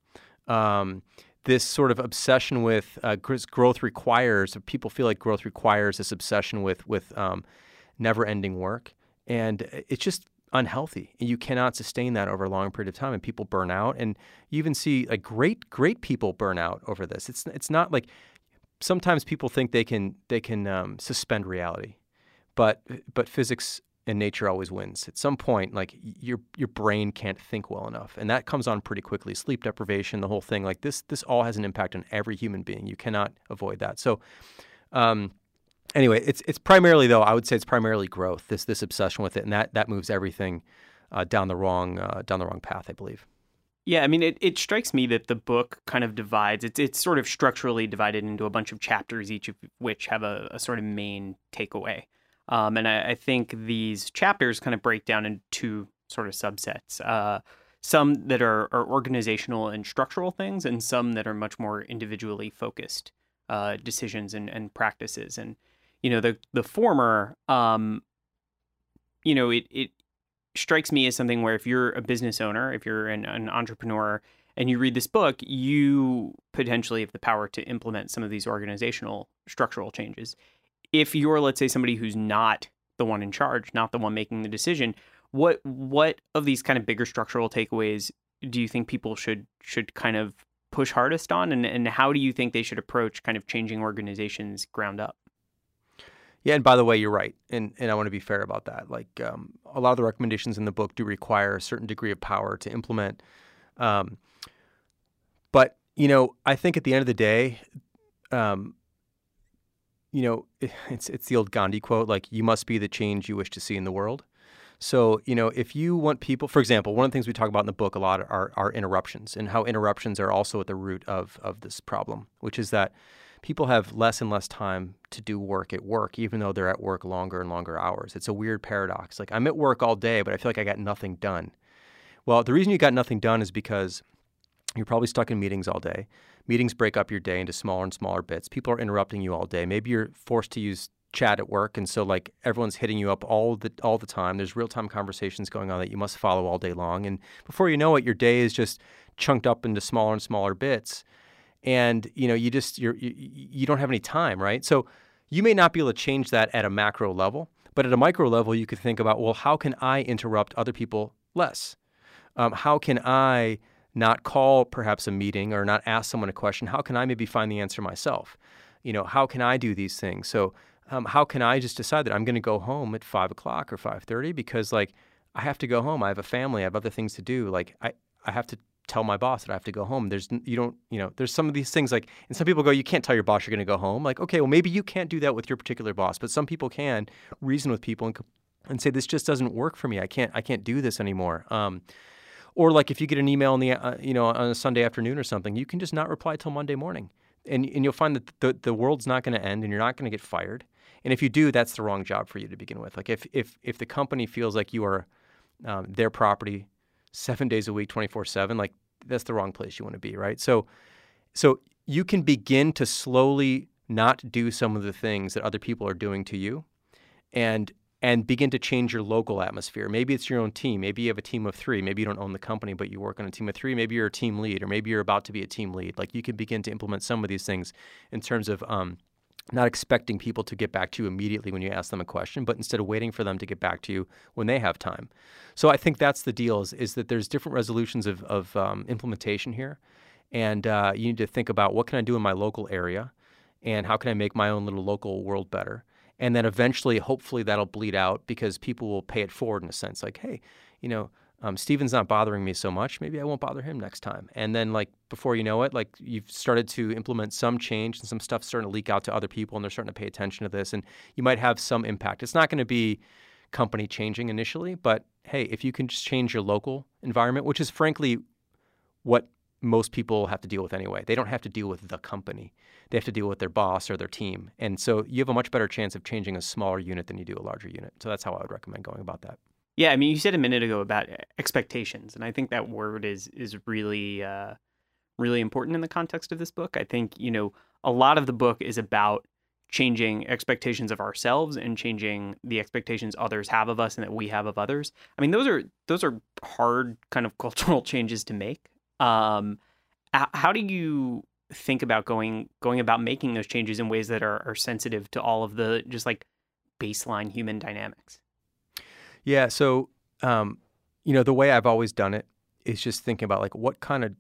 Um, this sort of obsession with uh, growth requires people feel like growth requires this obsession with with um, never-ending work, and it's just unhealthy. And you cannot sustain that over a long period of time, and people burn out. And you even see like great great people burn out over this. It's it's not like sometimes people think they can they can um, suspend reality, but but physics and nature always wins. At some point, like your your brain can't think well enough, and that comes on pretty quickly. Sleep deprivation, the whole thing. Like this this all has an impact on every human being. You cannot avoid that. So. Um, anyway, it's it's primarily though I would say it's primarily growth. This this obsession with it, and that that moves everything uh, down the wrong uh, down the wrong path. I believe. Yeah, I mean, it, it strikes me that the book kind of divides. It's it's sort of structurally divided into a bunch of chapters, each of which have a, a sort of main takeaway. Um, and I, I, think these chapters kind of break down into sort of subsets. Uh, some that are, are organizational and structural things, and some that are much more individually focused uh, decisions and, and practices. And you know, the the former, um, you know, it it strikes me as something where if you're a business owner, if you're an, an entrepreneur, and you read this book, you potentially have the power to implement some of these organizational structural changes. If you're, let's say, somebody who's not the one in charge, not the one making the decision, what what of these kind of bigger structural takeaways do you think people should should kind of push hardest on and, and how do you think they should approach kind of changing organizations ground up? Yeah, and by the way, you're right, and and I want to be fair about that. Like um, a lot of the recommendations in the book do require a certain degree of power to implement. Um, but you know, I think at the end of the day, um, you know, it's it's the old Gandhi quote, like "You must be the change you wish to see in the world." So, you know, if you want people, for example, one of the things we talk about in the book a lot are, are interruptions and how interruptions are also at the root of, of this problem, which is that people have less and less time to do work at work, even though they're at work longer and longer hours. It's a weird paradox. Like I'm at work all day, but I feel like I got nothing done. Well, the reason you got nothing done is because you're probably stuck in meetings all day. Meetings break up your day into smaller and smaller bits. People are interrupting you all day. Maybe you're forced to use chat at work and so like everyone's hitting you up all the all the time. There's real-time conversations going on that you must follow all day long and before you know it your day is just chunked up into smaller and smaller bits and you know you just you're, you you don't have any time, right? So you may not be able to change that at a macro level, but at a micro level, you could think about, well, how can I interrupt other people less? Um, how can I not call perhaps a meeting or not ask someone a question? How can I maybe find the answer myself? You know, how can I do these things? So um, how can I just decide that I'm going to go home at five o'clock or five thirty because like I have to go home. I have a family. I have other things to do. Like I, I have to tell my boss that I have to go home. There's you don't you know there's some of these things like and some people go you can't tell your boss you're going to go home. Like okay, well maybe you can't do that with your particular boss, but some people can reason with people and and say this just doesn't work for me. I can't I can't do this anymore. Um, or like if you get an email in the uh, you know on a Sunday afternoon or something, you can just not reply till Monday morning, and and you'll find that the the world's not going to end and you're not going to get fired. And if you do, that's the wrong job for you to begin with. Like if if if the company feels like you are um, their property seven days a week, 24 7, like that's the wrong place you want to be, right? So, so you can begin to slowly not do some of the things that other people are doing to you. And and begin to change your local atmosphere. Maybe it's your own team. Maybe you have a team of three. Maybe you don't own the company, but you work on a team of three. Maybe you're a team lead, or maybe you're about to be a team lead. Like you can begin to implement some of these things in terms of um, not expecting people to get back to you immediately when you ask them a question, but instead of waiting for them to get back to you when they have time. So I think that's the deal is, is that there's different resolutions of, of um, implementation here. And uh, you need to think about what can I do in my local area and how can I make my own little local world better and then eventually, hopefully, that'll bleed out because people will pay it forward in a sense. Like, hey, you know, um, Stephen's not bothering me so much. Maybe I won't bother him next time. And then, like before you know it, like you've started to implement some change and some stuff starting to leak out to other people, and they're starting to pay attention to this, and you might have some impact. It's not going to be company changing initially, but hey, if you can just change your local environment, which is frankly what most people have to deal with anyway. They don't have to deal with the company. They have to deal with their boss or their team. And so you have a much better chance of changing a smaller unit than you do a larger unit. So that's how I would recommend going about that. Yeah, I mean, you said a minute ago about expectations, and I think that word is is really uh, really important in the context of this book. I think you know a lot of the book is about changing expectations of ourselves and changing the expectations others have of us and that we have of others. I mean, those are those are hard kind of cultural changes to make. Um, how do you think about going going about making those changes in ways that are, are sensitive to all of the just like baseline human dynamics? Yeah. So, um, you know, the way I've always done it is just thinking about like what kind of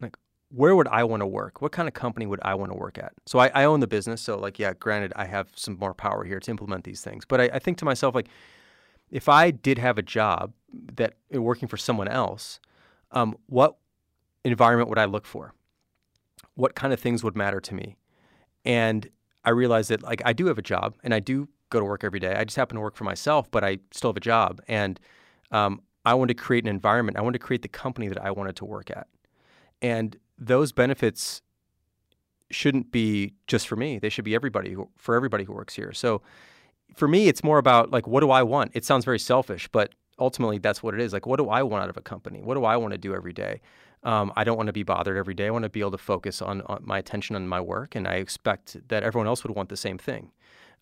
like where would I want to work? What kind of company would I want to work at? So I, I, own the business. So like, yeah, granted, I have some more power here to implement these things. But I, I think to myself, like, if I did have a job that working for someone else, um, what environment would I look for? What kind of things would matter to me? And I realized that like I do have a job and I do go to work every day. I just happen to work for myself, but I still have a job. And um, I wanted to create an environment. I wanted to create the company that I wanted to work at. And those benefits shouldn't be just for me. They should be everybody who, for everybody who works here. So for me, it's more about like, what do I want? It sounds very selfish, but ultimately that's what it is. Like, what do I want out of a company? What do I want to do every day? Um, I don't want to be bothered every day. I want to be able to focus on, on, my attention on my work, and I expect that everyone else would want the same thing.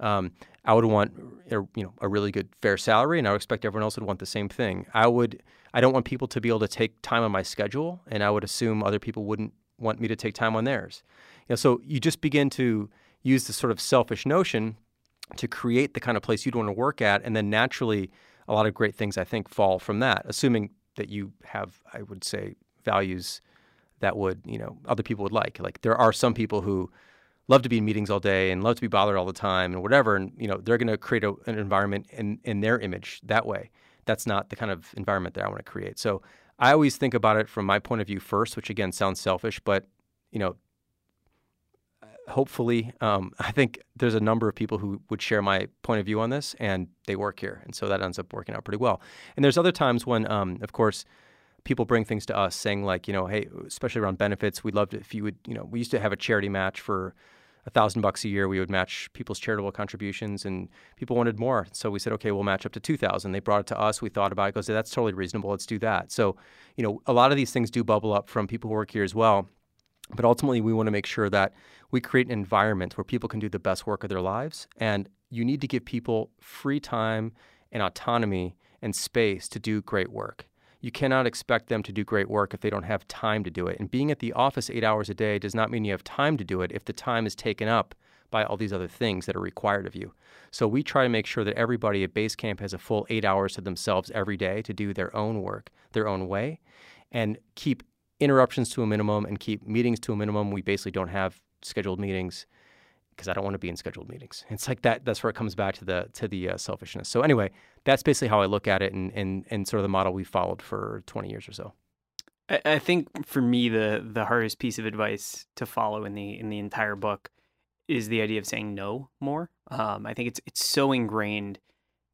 Um, I would want a, you know a really good fair salary, and I would expect everyone else would want the same thing. I would I don't want people to be able to take time on my schedule, and I would assume other people wouldn't want me to take time on theirs. You know, so you just begin to use this sort of selfish notion to create the kind of place you'd want to work at, and then naturally, a lot of great things I think fall from that, assuming that you have, I would say, values that would you know other people would like. Like there are some people who love to be in meetings all day and love to be bothered all the time and whatever, and you know they're going to create a, an environment in in their image that way. That's not the kind of environment that I want to create. So I always think about it from my point of view first, which again sounds selfish, but you know hopefully, um, I think there's a number of people who would share my point of view on this, and they work here, and so that ends up working out pretty well. And there's other times when, um, of course, people bring things to us saying like, you know, hey, especially around benefits, we'd love to if you would, you know, we used to have a charity match for a thousand bucks a year. We would match people's charitable contributions, and people wanted more. So we said, okay, we'll match up to two thousand. They brought it to us. We thought about it. Goes, that's totally reasonable. Let's do that. So, you know, a lot of these things do bubble up from people who work here as well. But ultimately, we want to make sure that we create an environment where people can do the best work of their lives. And you need to give people free time and autonomy and space to do great work you cannot expect them to do great work if they don't have time to do it. And being at the office eight hours a day does not mean you have time to do it if the time is taken up by all these other things that are required of you. So we try to make sure that everybody at Basecamp has a full eight hours to themselves every day to do their own work, their own way, and keep interruptions to a minimum and keep meetings to a minimum. We basically don't have scheduled meetings because I don't want to be in scheduled meetings. It's like that. That's where it comes back to the to the uh, selfishness. So anyway, that's basically how I look at it, and and and sort of the model we followed for 20 years or so. I, I think for me, the the hardest piece of advice to follow in the in the entire book is the idea of saying no more. Um, I think it's it's so ingrained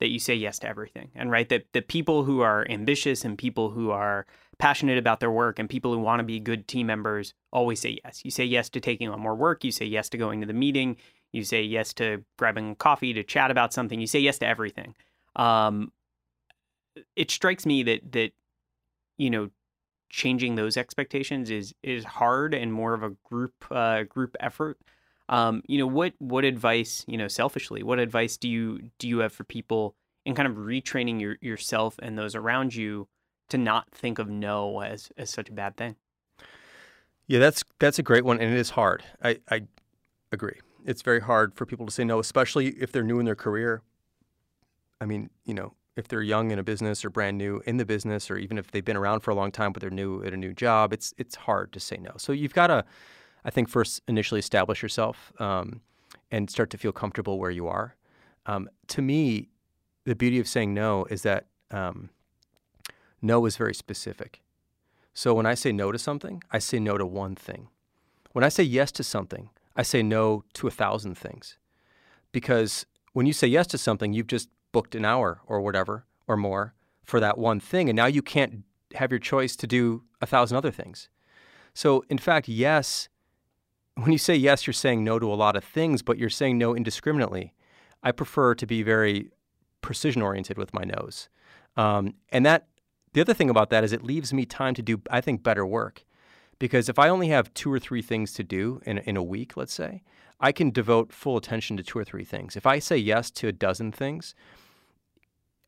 that you say yes to everything, and right that the people who are ambitious and people who are passionate about their work and people who want to be good team members always say yes. You say yes to taking on more work. You say yes to going to the meeting. You say yes to grabbing coffee to chat about something. You say yes to everything. Um, it strikes me that that you know changing those expectations is is hard and more of a group uh, group effort. Um, you know what what advice you know selfishly what advice do you do you have for people and kind of retraining your, yourself and those around you to not think of no as, as such a bad thing. Yeah, that's that's a great one, and it is hard. I, I agree. It's very hard for people to say no, especially if they're new in their career. I mean, you know, if they're young in a business or brand new in the business, or even if they've been around for a long time but they're new at a new job, it's it's hard to say no. So you've got to, I think, first initially establish yourself um, and start to feel comfortable where you are. Um, to me, the beauty of saying no is that um, no is very specific. So when I say no to something, I say no to one thing. When I say yes to something, I say no to a thousand things. Because when you say yes to something, you've just booked an hour or whatever or more for that one thing. And now you can't have your choice to do a thousand other things. So, in fact, yes, when you say yes, you're saying no to a lot of things, but you're saying no indiscriminately. I prefer to be very precision oriented with my no's. Um, and that the other thing about that is it leaves me time to do, I think, better work. Because if I only have two or three things to do in, in a week, let's say, I can devote full attention to two or three things. If I say yes to a dozen things,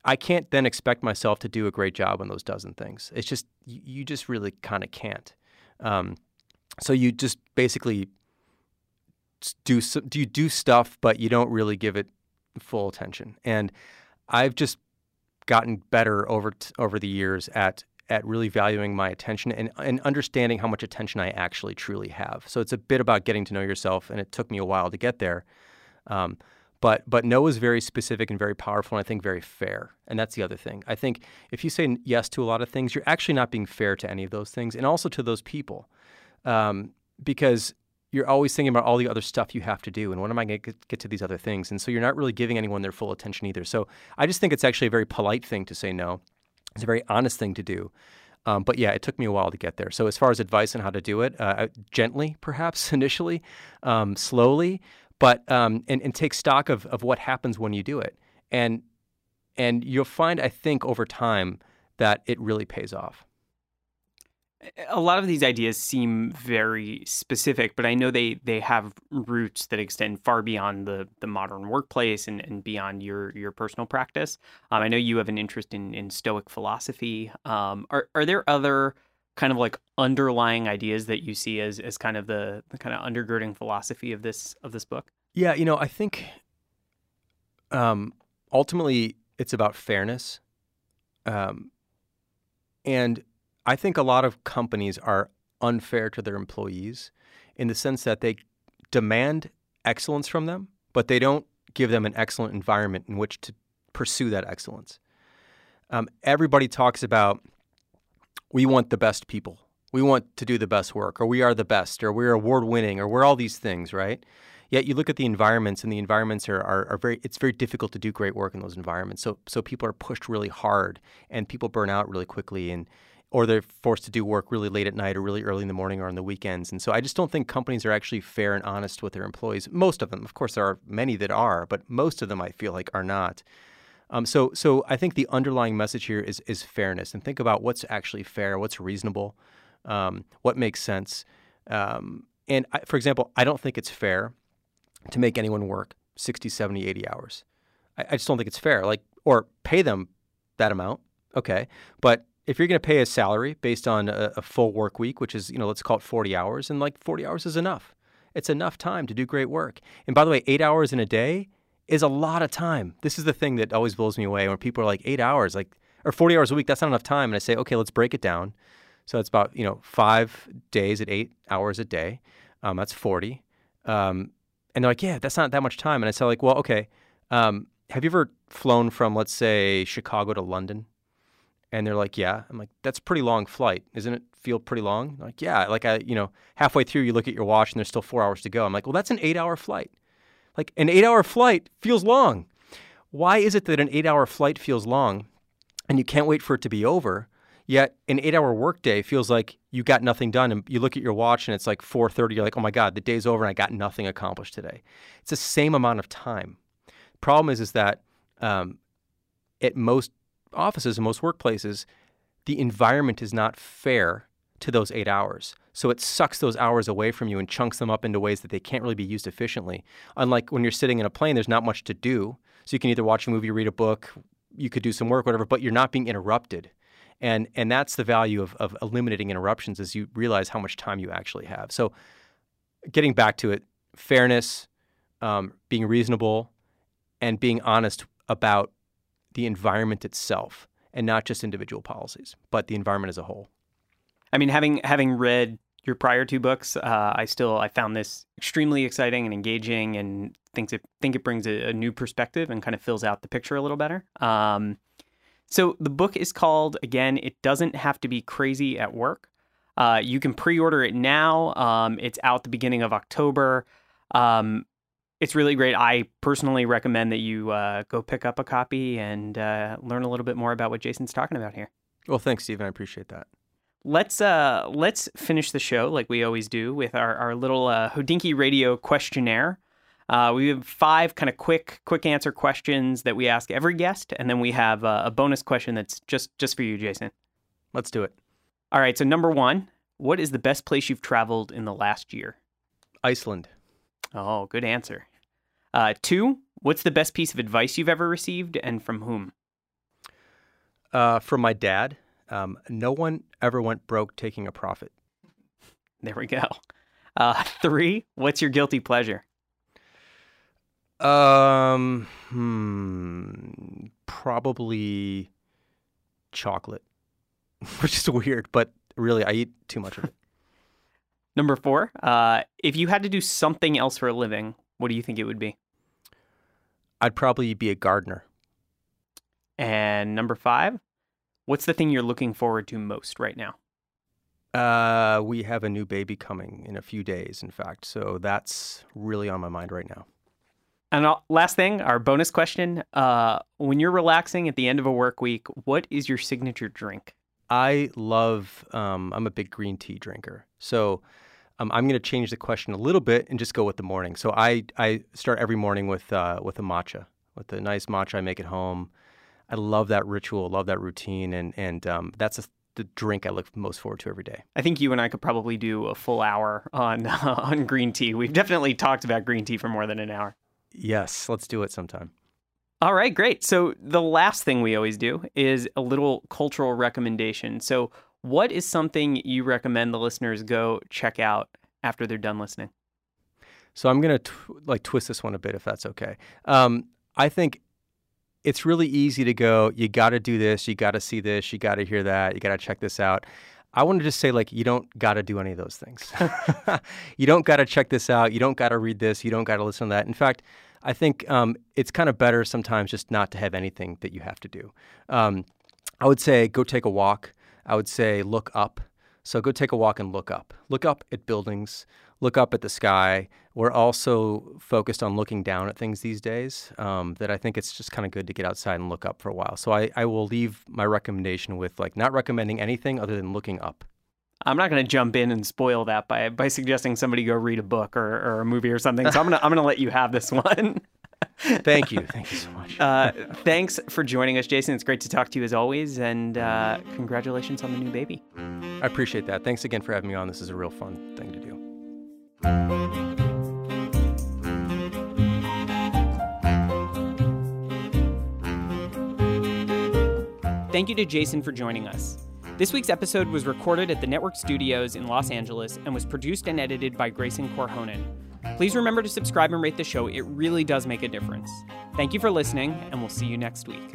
I can't then expect myself to do a great job on those dozen things. It's just, you just really kind of can't. Um, so you just basically do, do you do stuff, but you don't really give it full attention. And I've just gotten better over t- over the years at at really valuing my attention and, and understanding how much attention I actually truly have. So it's a bit about getting to know yourself, and it took me a while to get there. Um, but but no is very specific and very powerful, and I think very fair. And that's the other thing. I think if you say yes to a lot of things, you're actually not being fair to any of those things, and also to those people, um, because you're always thinking about all the other stuff you have to do and when am I going to get to these other things? And so you're not really giving anyone their full attention either. So I just think it's actually a very polite thing to say no. It's a very honest thing to do. Um, but yeah, it took me a while to get there. So as far as advice on how to do it, uh, gently perhaps initially, um, slowly, but um, and, and take stock of, of what happens when you do it. And and you'll find, I think, over time that it really pays off a lot of these ideas seem very specific, but I know they they have roots that extend far beyond the the modern workplace and, and beyond your your personal practice. Um, I know you have an interest in in Stoic philosophy. Um, are are there other kind of like underlying ideas that you see as as kind of the, the kind of undergirding philosophy of this of this book? Yeah, you know, I think um, ultimately it's about fairness, um, and I think a lot of companies are unfair to their employees in the sense that they demand excellence from them, but they don't give them an excellent environment in which to pursue that excellence. Um, everybody talks about we want the best people, we want to do the best work, or we are the best, or we're award winning, or we're all these things, right? Yet you look at the environments, and the environments are, are, are, very. It's very difficult to do great work in those environments. So so people are pushed really hard, and people burn out really quickly, and or they're forced to do work really late at night or really early in the morning or on the weekends. And so I just don't think companies are actually fair and honest with their employees. Most of them, of course, there are many that are, but most of them I feel like are not. Um, so, so I think the underlying message here is is fairness, and think about what's actually fair, what's reasonable, um, what makes sense. Um, and I, for example, I don't think it's fair to make anyone work 60, 70, 80 hours. I, I just don't think it's fair. Like, or pay them that amount, okay, but if you're going to pay a salary based on a, a, full work week, which is, you know, let's call it 40 hours, and like 40 hours is enough. It's enough time to do great work. And by the way, eight hours in a day is a lot of time. This is the thing that always blows me away when people are like, eight hours, like, or 40 hours a week, that's not enough time. And I say, okay, let's break it down. So it's about, you know, five days at eight hours a day. Um, that's 40. Um, and they're like, yeah, that's not that much time. And I say, like, well, okay, um, have you ever flown from, let's say, Chicago to London? And they're like, yeah. I'm like, that's pretty long flight. Isn't it feel pretty long? They're like, yeah. Like I, you know, halfway through you look at your watch and there's still four hours to go. I'm like, well, that's an eight hour flight. Like an eight hour flight feels long. Why is it that an eight hour flight feels long and you can't wait for it to be over? Yet an eight hour workday feels like you got nothing done and you look at your watch and it's like 4.30 you're like oh my god the day's over and i got nothing accomplished today it's the same amount of time problem is is that um, at most offices and most workplaces, the environment is not fair to those eight hours. So it sucks those hours away from you and chunks them up into ways that they can't really be used efficiently. Unlike when you're sitting in a plane, there's not much to do. So you can either watch a movie, read a book, you could do some work, whatever, but you're not being interrupted. And and that's the value of, of eliminating interruptions is you realize how much time you actually have. So getting back to it, fairness, um, being reasonable, and being honest about the environment itself and not just individual policies, but the environment as a whole. I mean, having having read your prior two books, uh, I still I found this extremely exciting and engaging, and think it think it brings a, a new perspective and kind of fills out the picture a little better. Um, so the book is called again. It doesn't have to be crazy at work. Uh, you can pre-order it now. Um, it's out the beginning of October. Um, it's really great. I personally recommend that you uh, go pick up a copy and uh, learn a little bit more about what Jason's talking about here. Well, thanks, Stephen. I appreciate that. Let's uh let's finish the show like we always do with our our little uh, Hodinkee Radio questionnaire. Uh, we have five kind of quick quick answer questions that we ask every guest, and then we have uh, a bonus question that's just just for you, Jason. Let's do it. All right. So number one, what is the best place you've traveled in the last year? Iceland. Oh, good answer. Uh, two, what's the best piece of advice you've ever received, and from whom? Uh, from my dad. Um, no one ever went broke taking a profit. There we go. Uh, three, what's your guilty pleasure? Um, hmm, probably chocolate, which is weird, but really, I eat too much of it. Number four, uh, if you had to do something else for a living, what do you think it would be? I'd probably be a gardener. And number five, what's the thing you're looking forward to most right now? Uh, we have a new baby coming in a few days, in fact. So that's really on my mind right now. And last thing, our bonus question: uh, When you're relaxing at the end of a work week, what is your signature drink? I love. Um, I'm a big green tea drinker, so um, I'm going to change the question a little bit and just go with the morning. So I I start every morning with uh, with a matcha, with a nice matcha I make at home. I love that ritual, love that routine, and and um, that's a, the drink I look most forward to every day. I think you and I could probably do a full hour on uh, on green tea. We've definitely talked about green tea for more than an hour. Yes, let's do it sometime. All right, great. So the last thing we always do is a little cultural recommendation. So what is something you recommend the listeners go check out after they're done listening? So I'm gonna tw- like twist this one a bit, if that's okay. Um, I think it's really easy to go. You got to do this. You got to see this. You got to hear that. You got to check this out. I want to just say, like, you don't got to do any of those things. you don't got to check this out. You don't got to read this. You don't got to listen to that. In fact, I think um, it's kind of better sometimes just not to have anything that you have to do. Um, I would say go take a walk. I would say look up. So go take a walk and look up. Look up at buildings. Look up at the sky. We're also focused on looking down at things these days. Um, that I think it's just kind of good to get outside and look up for a while. So I, I will leave my recommendation with like not recommending anything other than looking up. I'm not going to jump in and spoil that by by suggesting somebody go read a book or, or a movie or something. So I'm gonna I'm gonna let you have this one. Thank you. Thank you so much. Uh, thanks for joining us, Jason. It's great to talk to you as always, and uh, congratulations on the new baby. I appreciate that. Thanks again for having me on. This is a real fun thing to do. Thank you to Jason for joining us. This week's episode was recorded at the network studios in Los Angeles and was produced and edited by Grayson Korhonen. Please remember to subscribe and rate the show, it really does make a difference. Thank you for listening, and we'll see you next week.